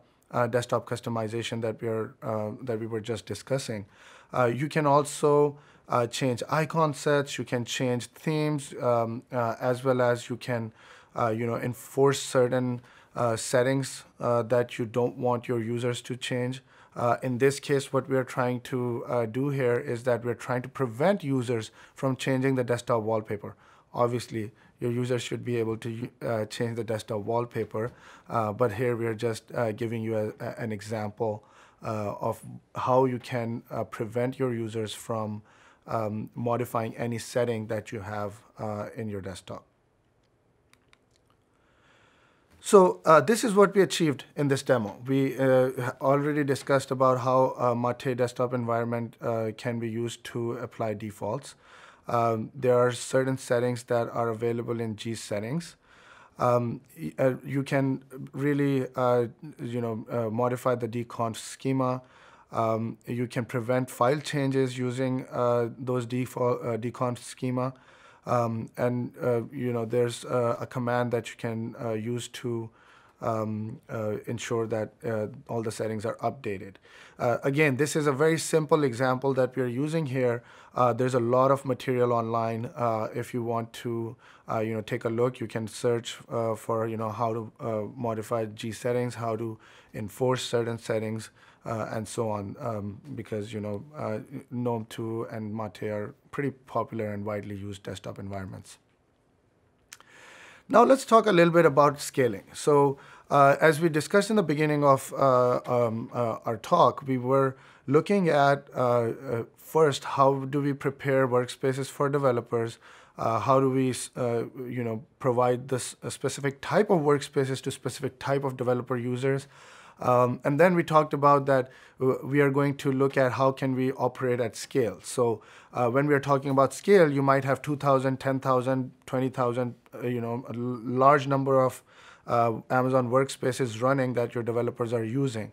Speaker 1: desktop customization that we are that we were just discussing. you can also uh, change icon sets, you can change themes, um, uh, as well as you can, uh, you know, enforce certain uh, settings uh, that you don't want your users to change. In this case, what we're trying to do here is that we're trying to prevent users from changing the desktop wallpaper. Obviously, your users should be able to uh, change the desktop wallpaper, uh, but here we're just uh, giving you a, a, an example of how you can prevent your users from um, modifying any setting that you have in your desktop. So uh, this is what we achieved in this demo. We uh, already discussed about how Mate desktop environment uh, can be used to apply defaults. Um, there are certain settings that are available in G settings. Um, uh, you can really, uh, you know, uh, modify the dconf schema. Um, you can prevent file changes using those default dconf schema. Um, and uh, you know, there's uh, a command that you can uh, use to um, uh, ensure that uh, all the settings are updated. Uh, again, this is a very simple example that we're using here. there's a lot of material online. if you want to, you know, take a look, you can search for, you know, how to modify G settings, how to enforce certain settings uh, and so on, um, because you know uh, GNOME 2 and Mate are pretty popular and widely used desktop environments. Now let's talk a little bit about scaling. So uh, as we discussed in the beginning of uh, um, uh, our talk, we were looking at uh, first how do we prepare workspaces for developers. how do we, you know, provide this specific type of workspaces to specific type of developer users? Um, and then we talked about that uh, we are going to look at how can we operate at scale. So uh, when we are talking about scale, you might have 2,000, 10,000, 20,000, uh, you know, a large number of uh, Amazon workspaces running that your developers are using.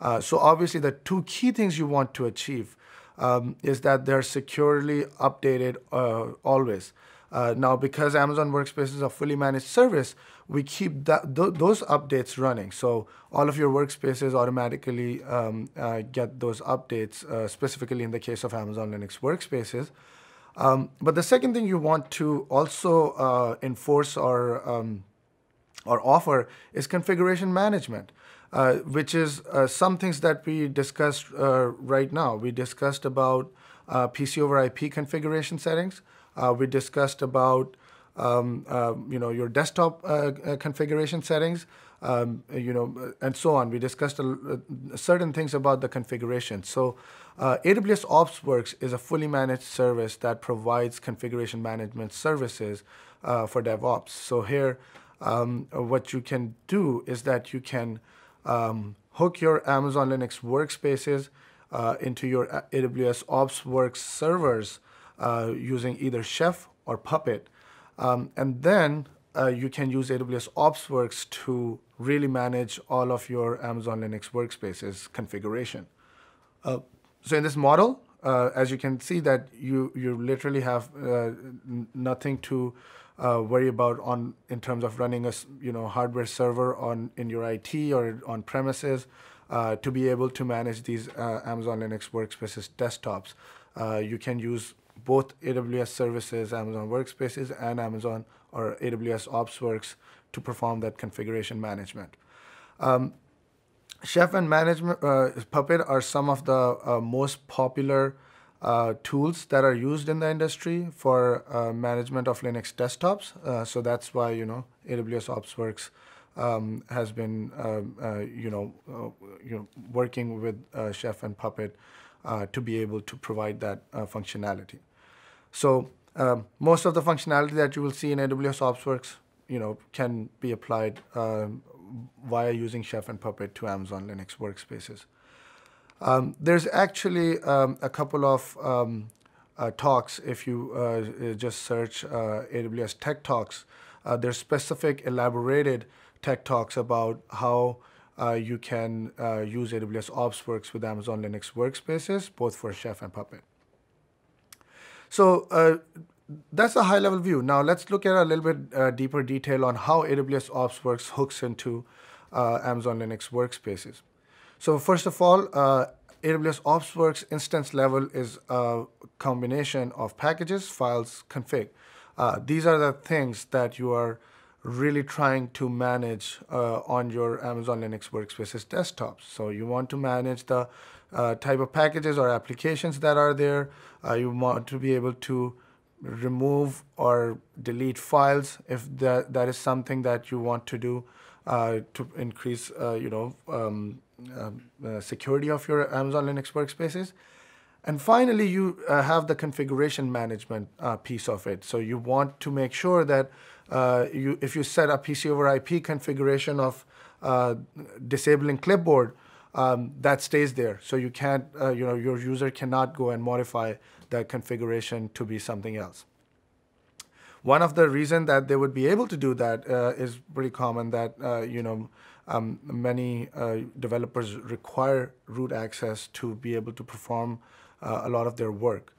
Speaker 1: Uh, so obviously the two key things you want to achieve um, is that they're securely updated uh, always. Uh, now, because Amazon Workspace is a fully managed service, we keep that, th those updates running. So all of your workspaces automatically um, uh, get those updates, uh, specifically in the case of Amazon Linux Workspaces. Um, but the second thing you want to also uh, enforce or, um, or offer is configuration management. Uh, which is uh, some things that we discussed right now. We discussed about PC over IP configuration settings. Uh, we discussed about um, uh, you know your desktop uh, uh configuration settings, um, you know, and so on. We discussed a, certain things about the configuration. So uh, AWS OpsWorks is a fully managed service that provides configuration management services uh, for DevOps. So here, um, what you can do is that you can um, hook your Amazon Linux workspaces into your AWS OpsWorks servers uh, using either Chef or Puppet. Um, and then uh, you can use AWS OpsWorks to really manage all of your Amazon Linux workspaces configuration. Uh, so in this model, uh, as you can see that you, you literally have uh, nothing to uh, worry about on in terms of running a you know hardware server on in your IT or on premises to be able to manage these Amazon Linux workspaces desktops. you can use both AWS services, Amazon Workspaces, and Amazon or AWS OpsWorks to perform that configuration management. Um, Chef and Management uh, Puppet are some of the uh, most popular uh, tools that are used in the industry for uh, management of Linux desktops. Uh, so that's why you know AWS OpsWorks um, has been uh, you know you know working with Chef and Puppet to be able to provide that functionality. So um, most of the functionality that you will see in AWS OpsWorks, you know, can be applied um, via using Chef and Puppet to Amazon Linux workspaces. Um, there's actually um, a couple of um, uh, talks if you uh, just search uh, AWS Tech Talks. Uh, there's specific elaborated tech talks about how uh, you can uh, use AWS OpsWorks with Amazon Linux workspaces, both for Chef and Puppet. So uh, that's a high level view. Now let's look at a little bit uh, deeper detail on how AWS OpsWorks hooks into uh, Amazon Linux workspaces. So first of all, AWS OpsWorks instance level is a combination of packages, files, config. Uh, these are the things that you are really trying to manage uh, on your Amazon Linux Workspaces desktops. So you want to manage the uh, type of packages or applications that are there. Uh, you want to be able to remove or delete files if that, that is something that you want to do uh, to increase, uh, you know, um, um, uh, security of your Amazon Linux workspaces. And finally, you uh, have the configuration management uh, piece of it. So you want to make sure that you, if you set a PC over IP configuration of disabling clipboard, um, that stays there. So you can't, you know, your user cannot go and modify that configuration to be something else. One of the reasons that they would be able to do that uh, is pretty common that, uh, you know, um, many uh, developers require root access to be able to perform uh, a lot of their work.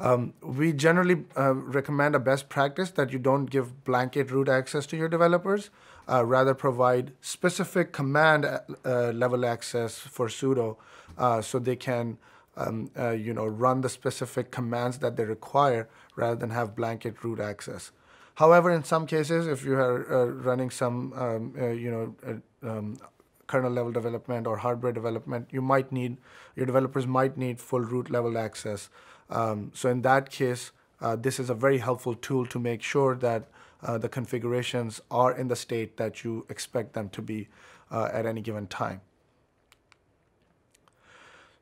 Speaker 1: Um, we generally uh, recommend a best practice that you don't give blanket root access to your developers, uh, rather provide specific command level access for sudo so they can um, uh, you know, run the specific commands that they require rather than have blanket root access. However, in some cases, if you are uh, running some, um, uh, you know, uh, um, kernel level development or hardware development, you might need, your developers might need full root level access. Um, so in that case, uh, this is a very helpful tool to make sure that uh, the configurations are in the state that you expect them to be at any given time.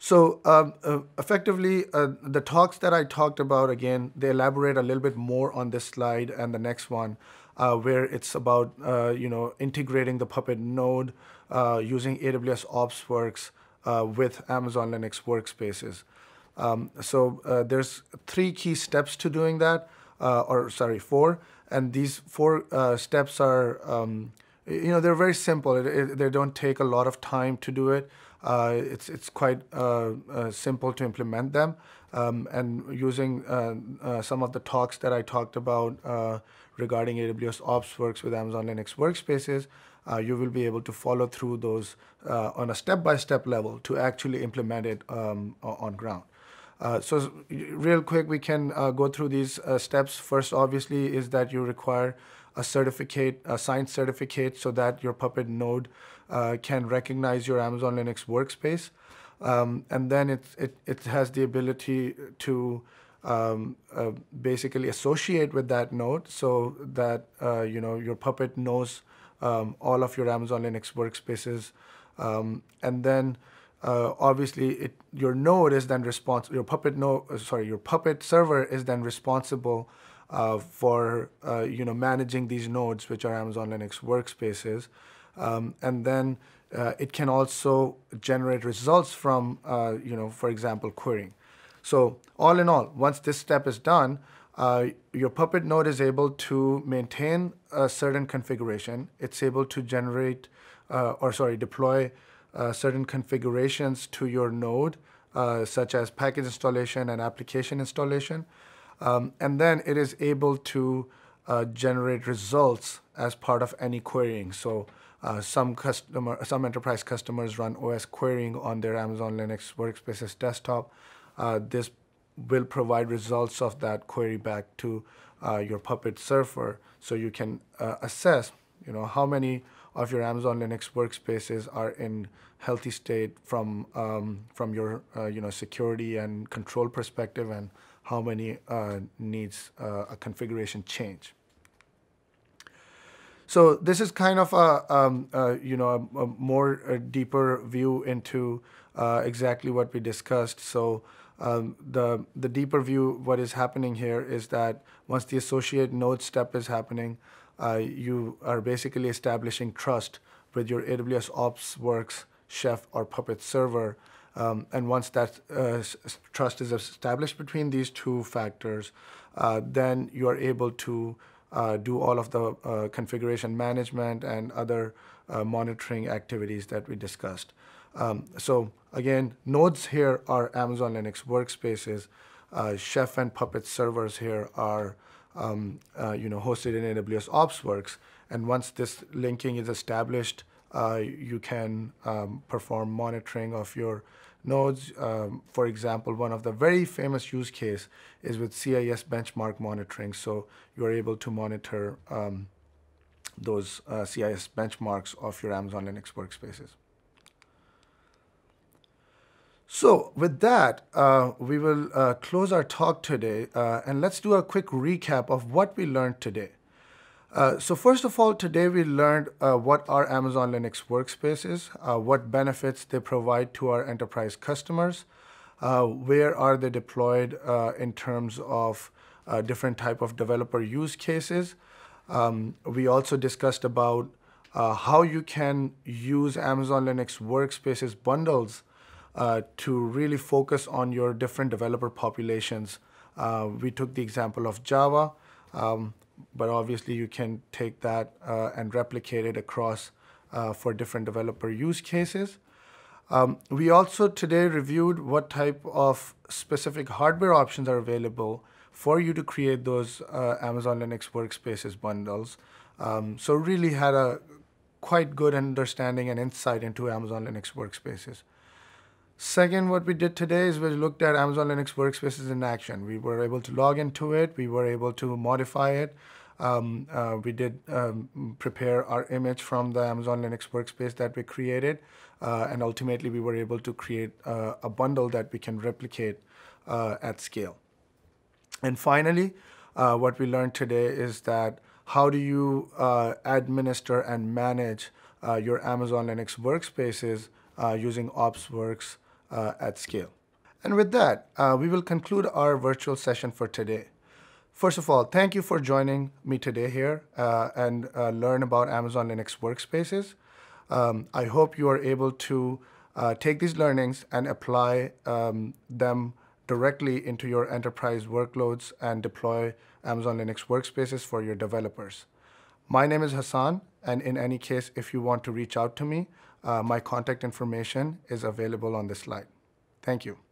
Speaker 1: So um, uh, effectively, uh, the talks that I talked about, again, they elaborate a little bit more on this slide and the next one, uh, where it's about, uh, you know, integrating the Puppet node uh, using AWS OpsWorks uh, with Amazon Linux workspaces. Um, so there's three key steps to doing that, or sorry, four. And these four steps are, um, you know, they're very simple. It, it, they don't take a lot of time to do it. Uh, it's it's quite uh, uh, simple to implement them. Um, and using some of the talks that I talked about regarding AWS OpsWorks with Amazon Linux Workspaces, uh, you will be able to follow through those uh, on a step-by-step level to actually implement it um, on ground. Uh, so real quick, we can go through these steps. First, obviously, is that you require a certificate, a signed certificate, so that your Puppet node uh, can recognize your Amazon Linux workspace. Um, and then it, it, it has the ability to um, uh, basically associate with that node so that uh, you know your Puppet knows um, all of your Amazon Linux workspaces. Um, and then uh, obviously it, your node is then responsible, your Puppet node, uh, sorry, your Puppet server is then responsible uh, for uh, you know managing these nodes, which are Amazon Linux workspaces. Um, and then uh, it can also generate results from, uh, you know, for example, querying. So all in all, once this step is done, your Puppet node is able to maintain a certain configuration. It's able to generate, or sorry, deploy uh, certain configurations to your node, uh, such as package installation and application installation. Um, and then it is able to generate results as part of any querying. So uh, some customer, some enterprise customers run OS querying on their Amazon Linux Workspaces desktop. Uh, this will provide results of that query back to uh, your Puppet server, so you can uh, assess, you know, how many of your Amazon Linux workspaces are in healthy state from um, from your uh, you know security and control perspective, and how many uh, needs a configuration change. So this is kind of a, um, uh, you know, a, a more a deeper view into uh, exactly what we discussed. So um, the the deeper view, what is happening here is that once the associate node step is happening, uh, you are basically establishing trust with your AWS OpsWorks, Chef, or Puppet server. Um, and once that uh, trust is established between these two factors, uh, then you are able to uh, do all of the uh, configuration management and other uh, monitoring activities that we discussed. Um, so again, nodes here are Amazon Linux workspaces. Chef and Puppet servers here are um, uh, you know, hosted in AWS OpsWorks. And once this linking is established, uh, you can um, perform monitoring of your nodes. Um, for example, one of the very famous use case is with CIS benchmark monitoring. So you're able to monitor um, those uh, CIS benchmarks of your Amazon Linux workspaces. So with that, uh, we will uh, close our talk today, uh, and let's do a quick recap of what we learned today. Uh, so first of all, today we learned uh, what are Amazon Linux workspaces, uh, what benefits they provide to our enterprise customers, where are they deployed in terms of different type of developer use cases. Um, we also discussed about how you can use Amazon Linux workspaces bundles uh, to really focus on your different developer populations. Uh, we took the example of Java, um, but obviously you can take that uh, and replicate it across uh, for different developer use cases. Um, we also today reviewed what type of specific hardware options are available for you to create those uh, Amazon Linux workspaces bundles. Um, so really had a quite good understanding and insight into Amazon Linux workspaces. Second, what we did today is we looked at Amazon Linux Workspaces in action. We were able to log into it. We were able to modify it. Um, uh, we did um, prepare our image from the Amazon Linux workspace that we created. Uh, and ultimately, we were able to create uh, a bundle that we can replicate uh, at scale. And finally, uh, what we learned today is that how do you uh, administer and manage your Amazon Linux workspaces using OpsWorks uh, at scale. And with that, uh, we will conclude our virtual session for today. First of all, thank you for joining me today here uh, and uh, learn about Amazon Linux workspaces. Um, I hope you are able to uh, take these learnings and apply um, them directly into your enterprise workloads and deploy Amazon Linux workspaces for your developers. My name is Hassan, and in any case, if you want to reach out to me, uh, my contact information is available on this slide. Thank you.